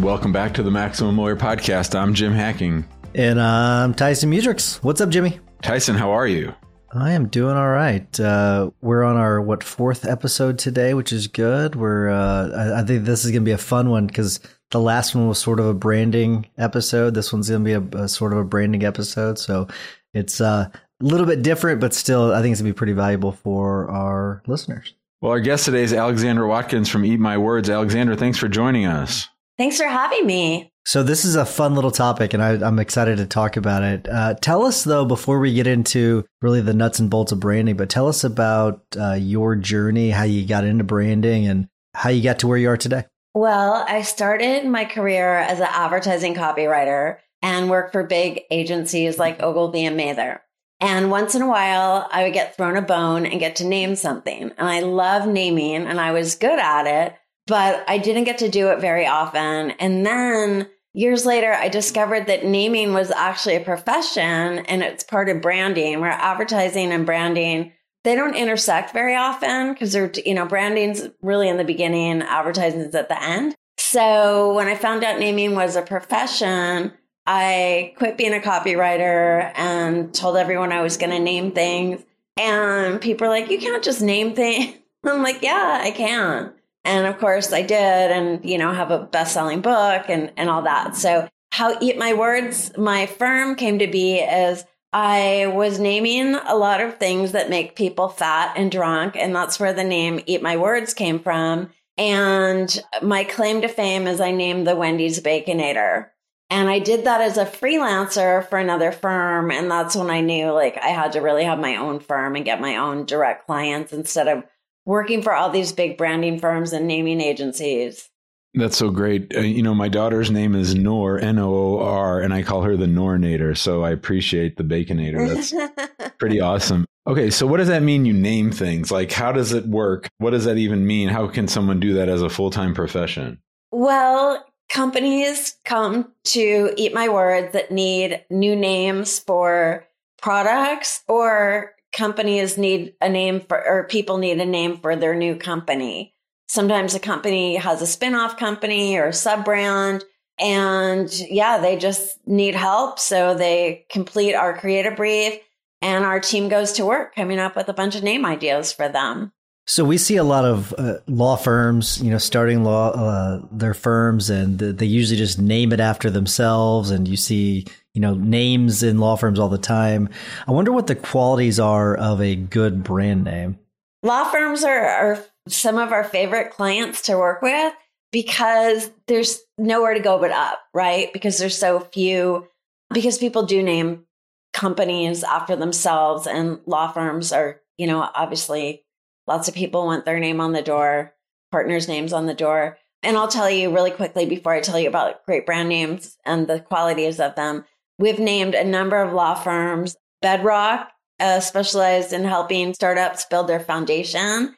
Welcome back to the Maximum Lawyer Podcast. I'm Jim Hacking. And I'm Tyson Mutrux. What's up, Jimmy? Tyson, how are you? I am doing all right. Uh, we're on our what fourth episode today, which is good. We're uh, I, I, think this is gonna be a fun one because the last one was sort of a branding episode. This one's gonna be a, a sort of a branding episode, so it's uh, a little bit different, but still, I think it's gonna be pretty valuable for our listeners. Well, our guest today is Alexandra Watkins from Eat My Words. Alexandra, thanks for joining us. Thanks for having me. So this is a fun little topic, and I, am excited to talk about it. Uh, tell us though, before we get into really the nuts and bolts of branding, but tell us about uh, your journey, how you got into branding, and how you got to where you are today. Well, I started my career as an advertising copywriter and worked for big agencies like Ogilvy and Mather. And once in a while, I would get thrown a bone and get to name something. And I love naming, and I was good at it but I didn't get to do it very often. And then years later, I discovered that naming was actually a profession and it's part of branding where advertising and branding, they don't intersect very often because they're, you know, branding's really in the beginning, advertising's at the end. So when I found out naming was a profession, I quit being a copywriter and told everyone I was going to name things. And people are like, you can't just name things. I'm like, yeah, I can. And of course I did and, you know, have a best selling book and, and all that. So how Eat My Words, my firm came to be is I was naming a lot of things that make people fat and drunk. And that's where the name Eat My Words came from. And my claim to fame is I named the Wendy's Baconator. And I did that as a freelancer for another firm. And that's when I knew like I had to really have my own firm and get my own direct clients instead of working for all these big branding firms and naming agencies. That's so great. Uh, you know, my daughter's name is Noor, N O O R, and I call her the Nornator. So I appreciate the Baconator. That's pretty awesome. Okay, so what does that mean you name things? Like, how does it work? What does that even mean? How can someone do that as a full time profession? Well, companies come to Eat My Words that need new names for products or companies need a name for, or people need a name for their new company. Sometimes a company has a spin-off company or a sub brand. And yeah, they just need help. So they complete our creative brief and our team goes to work coming up with a bunch of name ideas for them. So we see a lot of uh, law firms, you know, starting law uh, their firms, and they usually just name it after themselves. And you see, you know, names in law firms all the time. I wonder what the qualities are of a good brand name. Law firms are, are some of our favorite clients to work with because there's nowhere to go but up, right? Because there's so few. Because people do name companies after themselves, and law firms are, you know, obviously Lots of people want their name on the door, partners' names on the door. And I'll tell you really quickly before I tell you about great brand names and the qualities of them. We've named a number of law firms. Bedrock uh, specialized in helping startups build their foundation.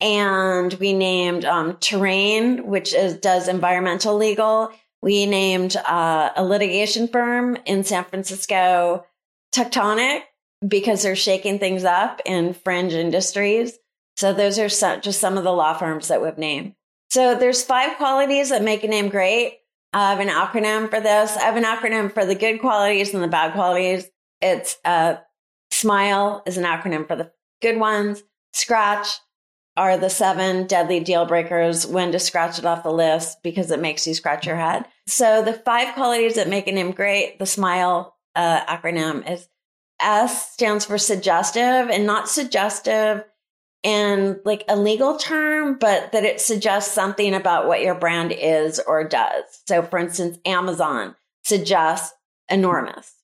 And we named um, Terrain, which is, does environmental legal. We named uh, a litigation firm in San Francisco, Tectonic, because they're shaking things up in fringe industries. So those are some, just some of the law firms that we've named. So there's five qualities that make a name great. I have an acronym for this. I have an acronym for the good qualities and the bad qualities. It's uh, SMILE is an acronym for the good ones. Scratch are the seven deadly deal breakers when to scratch it off the list because it makes you scratch your head. So the five qualities that make a name great, the SMILE uh, acronym is S stands for suggestive and not suggestive in like a legal term, but that it suggests something about what your brand is or does. So for instance, Amazon suggests enormous.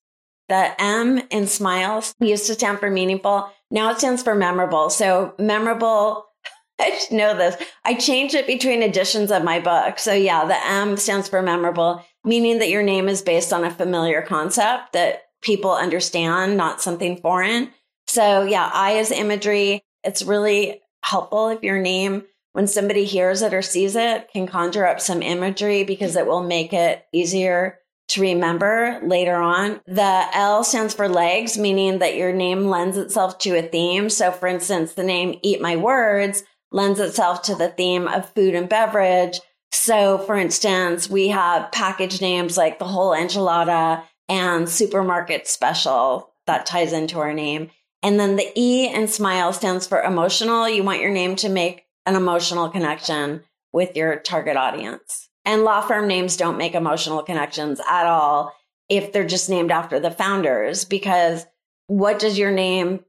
The M in smiles used to stand for meaningful. Now it stands for memorable. So memorable I should know this. I changed it between editions of my book. So yeah, the M stands for memorable, meaning that your name is based on a familiar concept that people understand, not something foreign. So yeah, I is imagery. It's really helpful if your name, when somebody hears it or sees it, can conjure up some imagery because it will make it easier to remember later on. The L stands for legs, meaning that your name lends itself to a theme. So for instance, the name Eat My Words lends itself to the theme of food and beverage. So for instance, we have package names like the whole enchilada and supermarket special that ties into our name. And then the E in smile stands for emotional. You want your name to make an emotional connection with your target audience. And law firm names don't make emotional connections at all if they're just named after the founders, because what does your name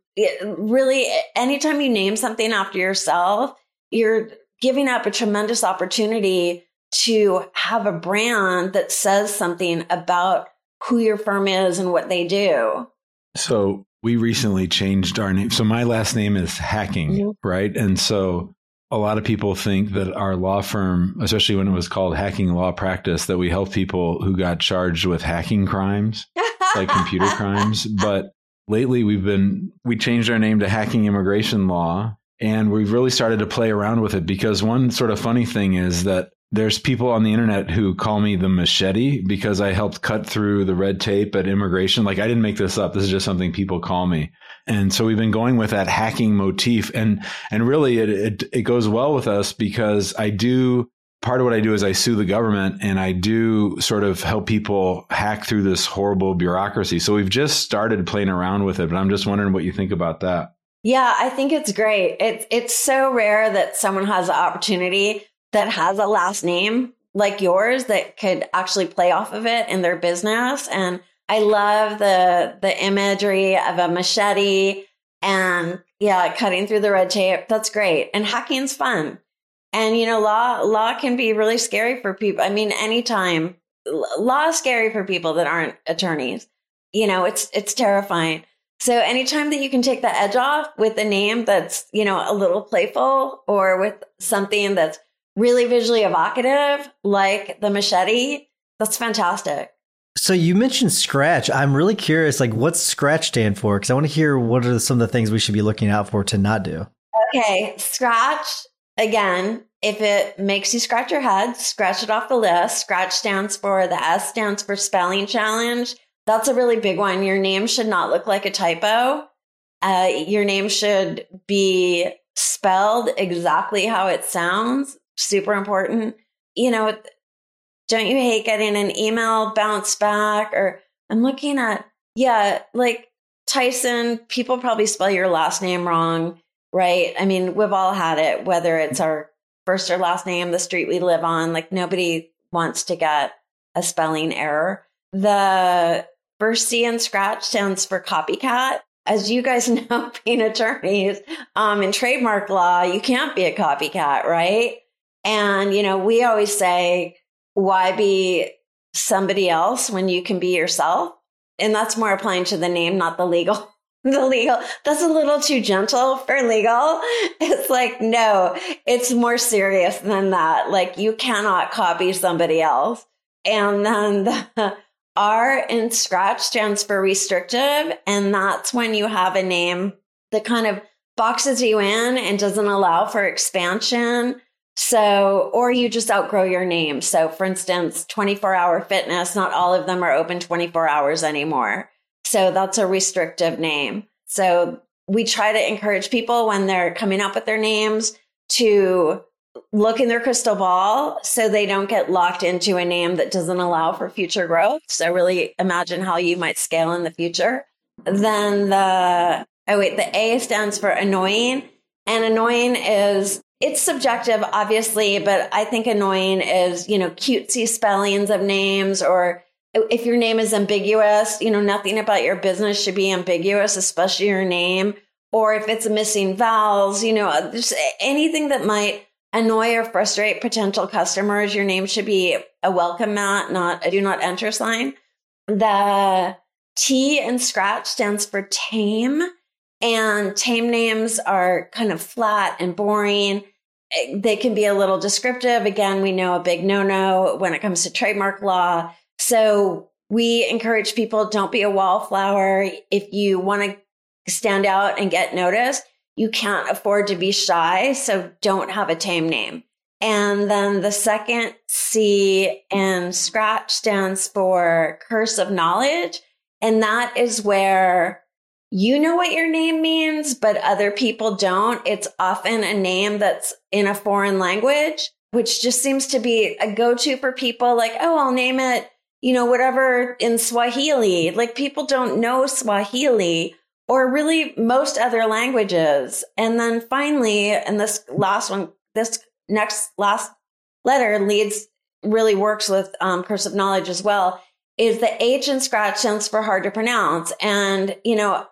really, anytime you name something after yourself, you're giving up a tremendous opportunity to have a brand that says something about who your firm is and what they do. So we recently changed our name. So my last name is Hacking, mm-hmm. right? And so a lot of people think that our law firm, especially when it was called Hacking Law Practice, that we help people who got charged with hacking crimes, like computer crimes. But lately we've been, we changed our name to Hacking Immigration Law. And we've really started to play around with it because one sort of funny thing is that there's people on the internet who call me the machete because I helped cut through the red tape at immigration. Like I didn't make this up. This is just something people call me. And so we've been going with that hacking motif and, and really it, it, it goes well with us because I do part of what I do is I sue the government and I do sort of help people hack through this horrible bureaucracy. So we've just started playing around with it, but I'm just wondering what you think about that. Yeah, I think it's great. It's it's so rare that someone has the opportunity that has a last name like yours that could actually play off of it in their business. And I love the the imagery of a machete and yeah, cutting through the red tape. That's great. And hacking's fun. And you know, law law can be really scary for people. I mean, anytime law is scary for people that aren't attorneys. You know, it's it's terrifying. So anytime that you can take the edge off with a name that's, you know, a little playful or with something that's really visually evocative, like the machete, that's fantastic. So you mentioned Scratch. I'm really curious, like, what's Scratch stand for? Because I want to hear what are some of the things we should be looking out for to not do. Okay, Scratch again. If it makes you scratch your head, scratch it off the list. Scratch stands for the S stands for spelling challenge. That's a really big one. Your name should not look like a typo. Uh, your name should be spelled exactly how it sounds super important. You know, don't you hate getting an email bounce back? Or I'm looking at, yeah, like Tyson, people probably spell your last name wrong, right? I mean, we've all had it, whether it's our first or last name, the street we live on, like nobody wants to get a spelling error. The first C in Scratch stands for copycat. As you guys know, being attorneys um, in trademark law, you can't be a copycat, right? And, you know, we always say, why be somebody else when you can be yourself? And that's more applying to the name, not the legal. the legal, that's a little too gentle for legal. It's like, no, it's more serious than that. Like you cannot copy somebody else. And then the R in scratch stands for restrictive. And that's when you have a name that kind of boxes you in and doesn't allow for expansion so, or you just outgrow your name. So, for instance, 24 hour fitness, not all of them are open 24 hours anymore. So, that's a restrictive name. So we try to encourage people when they're coming up with their names to look in their crystal ball so they don't get locked into a name that doesn't allow for future growth. So really imagine how you might scale in the future. Then the, oh wait, the A stands for annoying. And annoying is, it's subjective, obviously, but I think annoying is, you know, cutesy spellings of names or if your name is ambiguous, you know, nothing about your business should be ambiguous, especially your name. Or if it's missing vowels, you know, just anything that might annoy or frustrate potential customers, your name should be a welcome mat, not a do not enter sign. The T in Scratch stands for tame, and tame names are kind of flat and boring. They can be a little descriptive. Again, we know a big no no when it comes to trademark law. So we encourage people don't be a wallflower. If you want to stand out and get noticed, you can't afford to be shy. So don't have a tame name. And then the second C in Scratch stands for curse of knowledge. And that is where you know what your name means, but other people don't. It's often a name that's in a foreign language, which just seems to be a go to for people like, oh, I'll name it, you know, whatever in Swahili. Like people don't know Swahili or really most other languages. And then finally, and this last one, this next last letter leads really works with um, curse of knowledge as well. Is the H in Scratch stands for hard to pronounce, and you know,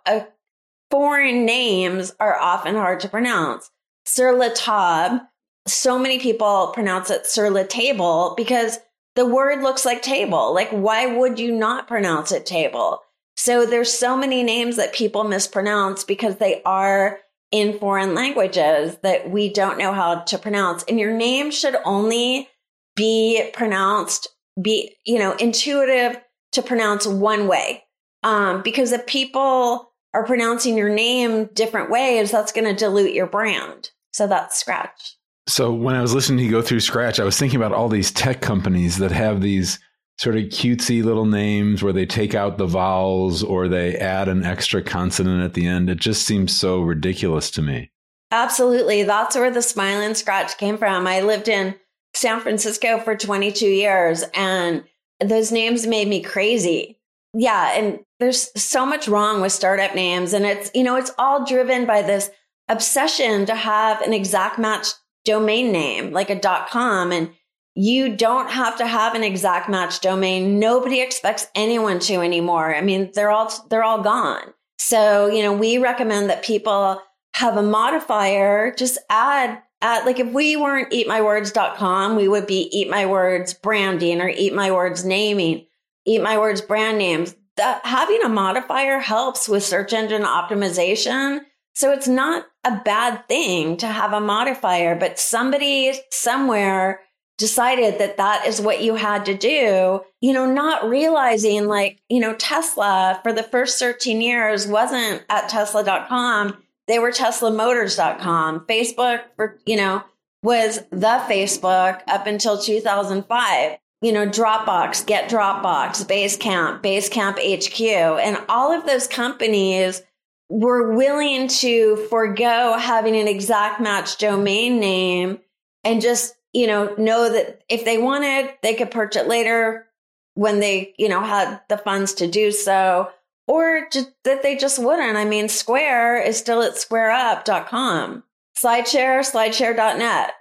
foreign names are often hard to pronounce. Sur la table, so many people pronounce it sur la table because the word looks like table. Like, why would you not pronounce it table? So there's so many names that people mispronounce because they are in foreign languages that we don't know how to pronounce. And your name should only be pronounced, be, you know, intuitive to pronounce one way. Um, because if people are pronouncing your name different ways, that's going to dilute your brand. So that's Scratch. So when I was listening to you go through Scratch, I was thinking about all these tech companies that have these sort of cutesy little names where they take out the vowels or they add an extra consonant at the end. It just seems so ridiculous to me. Absolutely. That's where the Smiling Scratch came from. I lived in San Francisco for 22 years and those names made me crazy. Yeah. And there's so much wrong with startup names. And it's, you know, it's all driven by this obsession to have an exact match domain name, like a .com. And you don't have to have an exact match domain. Nobody expects anyone to anymore. I mean, they're all, they're all gone. So, you know, we recommend that people have a modifier, just add, add, like if we weren't eatmywords.com, we would be eat my words branding or eat my words naming, eat my words brand names. That having a modifier helps with search engine optimization. So it's not a bad thing to have a modifier, but somebody somewhere decided that that is what you had to do, you know, not realizing like, you know, Tesla for the first 13 years wasn't at tesla.com. They were teslamotors.com. Facebook for, you know, was the Facebook up until 2005. You know, Dropbox, Get Dropbox, Basecamp, Basecamp HQ, and all of those companies were willing to forego having an exact match domain name and just you know, know that if they wanted, they could purchase it later when they, you know, had the funds to do so, or just, that they just wouldn't. I mean, Square is still at squareup.com, SlideShare, slideshare.net.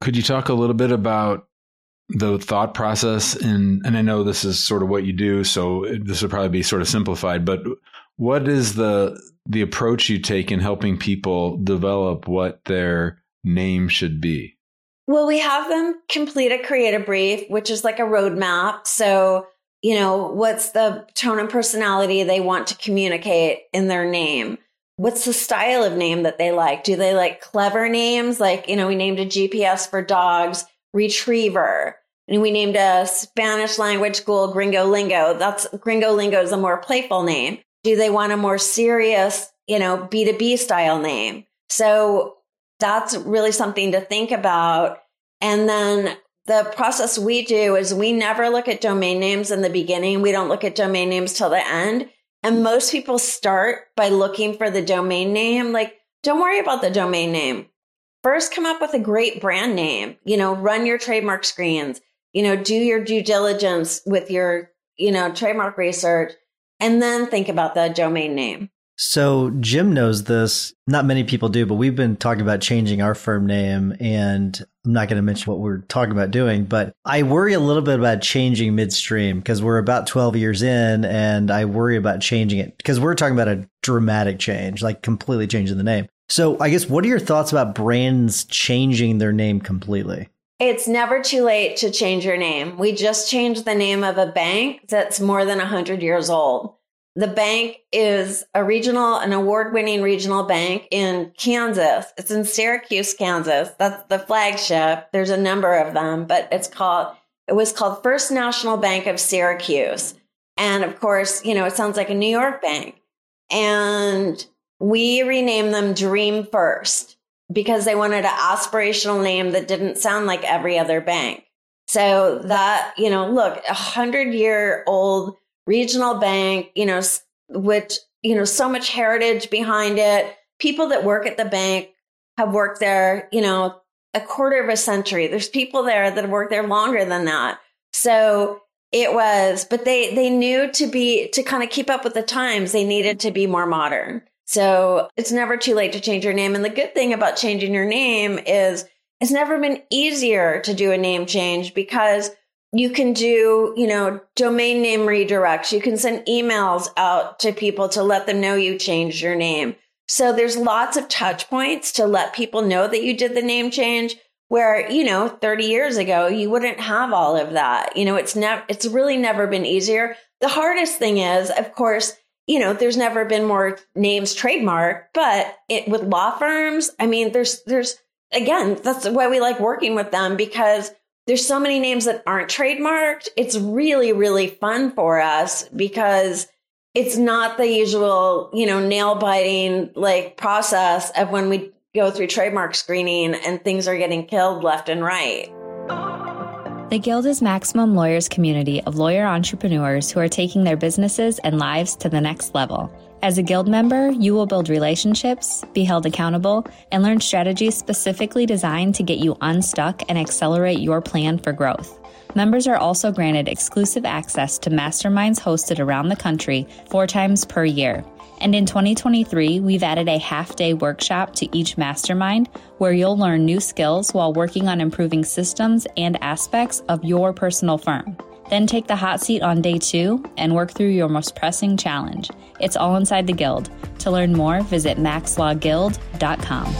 Could you talk a little bit about the thought process and and I know this is sort of what you do, so this would probably be sort of simplified, but what is the the approach you take in helping people develop what their name should be? Well, we have them complete a creative brief, which is like a roadmap. So, you know, what's the tone and personality they want to communicate in their name? What's the style of name that they like? Do they like clever names? Like, you know, we named a GPS for dogs, Retriever. And we named a Spanish language school Gringo Lingo. That's Gringo Lingo is a more playful name. Do they want a more serious, you know, B2B style name? So that's really something to think about. And then the process we do is we never look at domain names in the beginning. We don't look at domain names till the end And most people start by looking for the domain name. Like, don't worry about the domain name. First, come up with a great brand name. You know, run your trademark screens. You know, do your due diligence with your, you know, trademark research, and then think about the domain name. So Jim knows this. Not many people do, but we've been talking about changing our firm name and I'm not going to mention what we're talking about doing, but I worry a little bit about changing midstream because we're about 12 years in and I worry about changing it because we're talking about a dramatic change, like completely changing the name. So I guess what are your thoughts about brands changing their name completely? It's never too late to change your name. We just changed the name of a bank that's more than 100 years old. The bank is a regional, an award winning regional bank in Kansas. It's in Syracuse, Kansas. That's the flagship. There's a number of them, but it's called, it was called First National Bank of Syracuse. And of course, you know, it sounds like a New York bank. And we renamed them Dream First because they wanted an aspirational name that didn't sound like every other bank. So that, you know, look, a hundred year old regional bank, you know, which, you know, so much heritage behind it. People that work at the bank have worked there, you know, a quarter of a century. There's people there that have worked there longer than that. So it was, but they, they knew to be, to kind of keep up with the times, they needed to be more modern. So it's never too late to change your name. And the good thing about changing your name is it's never been easier to do a name change because you can do, you know, domain name redirects. You can send emails out to people to let them know you changed your name. So there's lots of touch points to let people know that you did the name change where, you know, 30 years ago, you wouldn't have all of that. You know, it's never, it's really never been easier. The hardest thing is, of course, you know, there's never been more names trademarked, but it with law firms, I mean, there's, there's, again, that's why we like working with them because there's so many names that aren't trademarked. It's really, really fun for us because it's not the usual, you know, nail biting like process of when we go through trademark screening and things are getting killed left and right. The Guild is Maximum Lawyers community of lawyer entrepreneurs who are taking their businesses and lives to the next level. As a Guild member, you will build relationships, be held accountable, and learn strategies specifically designed to get you unstuck and accelerate your plan for growth. Members are also granted exclusive access to masterminds hosted around the country four times per year. And in 2023, we've added a half day workshop to each mastermind where you'll learn new skills while working on improving systems and aspects of your personal firm. Then take the hot seat on day two and work through your most pressing challenge. It's all inside the Guild. To learn more, visit maxlawguild.com.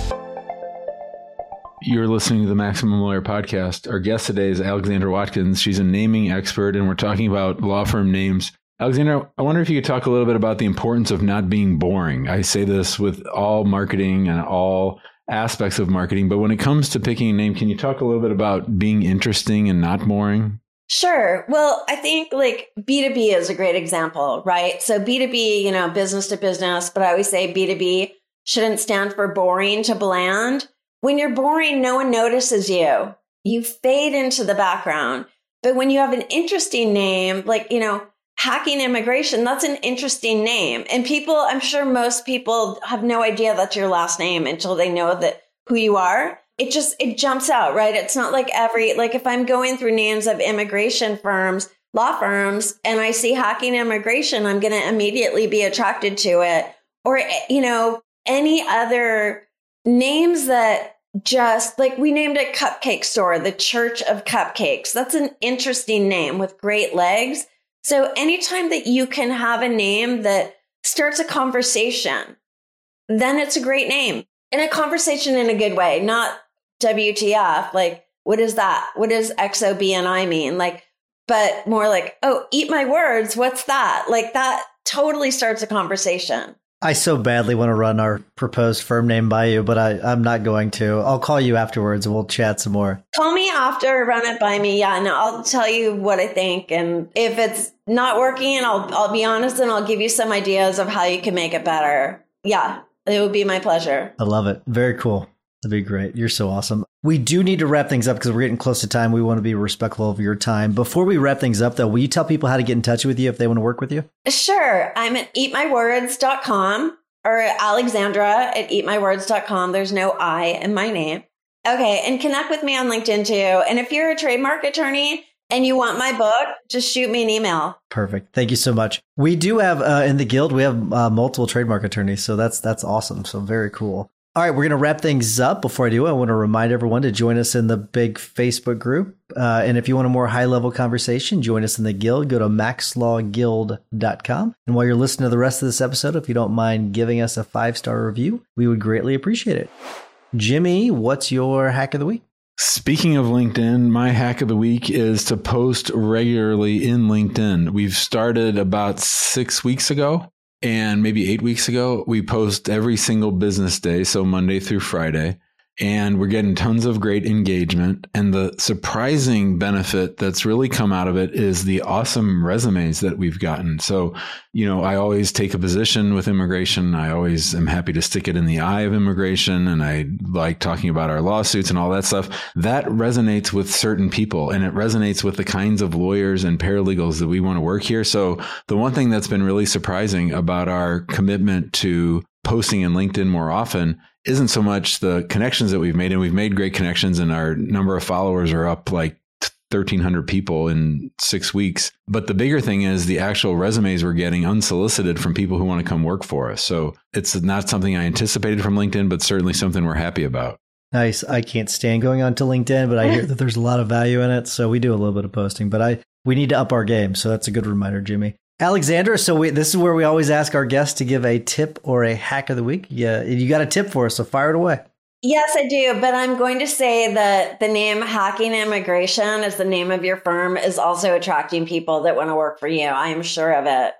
You're listening to the Maximum Lawyer Podcast. Our guest today is Alexandra Watkins. She's a naming expert, and we're talking about law firm names. Alexandra, I wonder if you could talk a little bit about the importance of not being boring. I say this with all marketing and all aspects of marketing, but when it comes to picking a name, can you talk a little bit about being interesting and not boring? Sure. Well, I think like B2B is a great example, right? So B2B, you know, business to business, but I always say B2B shouldn't stand for boring to bland. When you're boring, no one notices you. You fade into the background. But when you have an interesting name, like, you know, hacking immigration, that's an interesting name. And people, I'm sure most people have no idea that's your last name until they know that who you are it just it jumps out, right? It's not like every like if I'm going through names of immigration firms, law firms, and I see hacking immigration, I'm going to immediately be attracted to it. Or eh, you know, any other names that just like we named a cupcake store, the Church of Cupcakes. That's an interesting name with great legs. So anytime that you can have a name that starts a conversation, then it's a great name. In a conversation in a good way, not WTF, like, what is that? What does XOBNI mean? Like, but more like, oh, eat my words. What's that? Like, that totally starts a conversation. I so badly want to run our proposed firm name by you, but I, I'm not going to. I'll call you afterwards and we'll chat some more. Call me after, run it by me. Yeah, and I'll tell you what I think. And if it's not working, I'll I'll be honest and I'll give you some ideas of how you can make it better. Yeah, it would be my pleasure. I love it. Very cool. That'd be great. You're so awesome. We do need to wrap things up because we're getting close to time. We want to be respectful of your time. Before we wrap things up, though, will you tell people how to get in touch with you if they want to work with you? Sure. I'm at eatmywords.com or Alexandra at eatmywords.com. There's no I in my name. Okay. And connect with me on LinkedIn too. And if you're a trademark attorney, and you want my book, just shoot me an email. Perfect. Thank you so much. We do have uh, in the guild, we have uh, multiple trademark attorneys, so that's that's awesome. So very cool. All right, we're going to wrap things up. Before I do, I want to remind everyone to join us in the big Facebook group. Uh, and if you want a more high level conversation, join us in the guild. Go to maxlawguild.com. And while you're listening to the rest of this episode, if you don't mind giving us a five star review, we would greatly appreciate it. Jimmy, what's your hack of the week? Speaking of LinkedIn, my hack of the week is to post regularly in LinkedIn. We've started about six weeks ago and maybe eight weeks ago. We post every single business day, so Monday through Friday and we're getting tons of great engagement. And the surprising benefit that's really come out of it is the awesome resumes that we've gotten. So, you know, I always take a position with immigration. I always am happy to stick it in the eye of immigration. And I like talking about our lawsuits and all that stuff. That resonates with certain people and it resonates with the kinds of lawyers and paralegals that we want to work here. So the one thing that's been really surprising about our commitment to posting in LinkedIn more often isn't so much the connections that we've made, and we've made great connections, and our number of followers are up like 1,300 people in six weeks. But the bigger thing is the actual resumes we're getting unsolicited from people who want to come work for us. So it's not something I anticipated from LinkedIn, but certainly something we're happy about. Nice. I can't stand going on to LinkedIn, but I hear that there's a lot of value in it. So we do a little bit of posting, but I we need to up our game. So that's a good reminder, Jimmy. Alexandra, so we, this is where we always ask our guests to give a tip or a hack of the week. Yeah, you got a tip for us, so fire it away. Yes, I do. But I'm going to say that the name Hacking Immigration as the name of your firm is also attracting people that want to work for you. I am sure of it.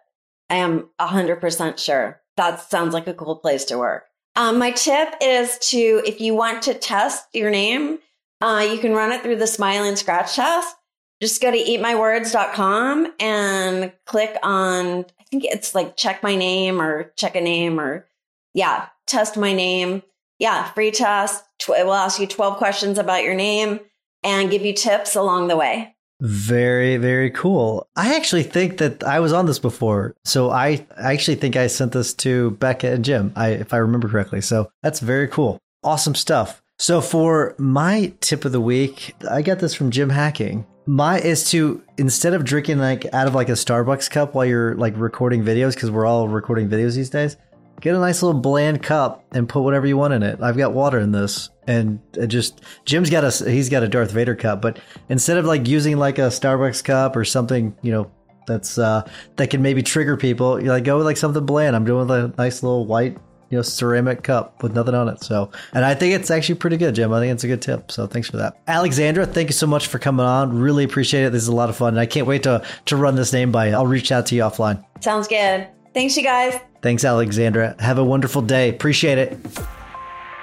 I am 100% sure. That sounds like a cool place to work. Um, my tip is to, if you want to test your name, uh, you can run it through the Smile and Scratch test just go to eatmywords.com and click on, I think it's like check my name or check a name or yeah, test my name. Yeah, free test. It will ask you 12 questions about your name and give you tips along the way. Very, very cool. I actually think that I was on this before. So I, I actually think I sent this to Becca and Jim, I, if I remember correctly. So that's very cool. Awesome stuff. So for my tip of the week, I got this from Jim Hacking. My is to instead of drinking like out of like a Starbucks cup while you're like recording videos because we're all recording videos these days. Get a nice little bland cup and put whatever you want in it. I've got water in this, and it just Jim's got a he's got a Darth Vader cup, but instead of like using like a Starbucks cup or something, you know, that's uh that can maybe trigger people, you like go with like something bland. I'm doing a nice little white you know, ceramic cup with nothing on it. So, and I think it's actually pretty good, Jim. I think it's a good tip. So thanks for that. Alexandra, thank you so much for coming on. Really appreciate it. This is a lot of fun. And I can't wait to, to run this name by you. I'll reach out to you offline. Sounds good. Thanks, you guys. Thanks, Alexandra. Have a wonderful day. Appreciate it.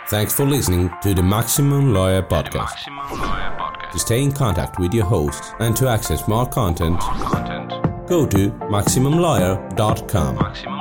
Thanks for listening to the Maximum Lawyer Podcast. Maximum Lawyer Podcast. To stay in contact with your host and to access more content, more content. go to MaximumLawyer.com. Maximum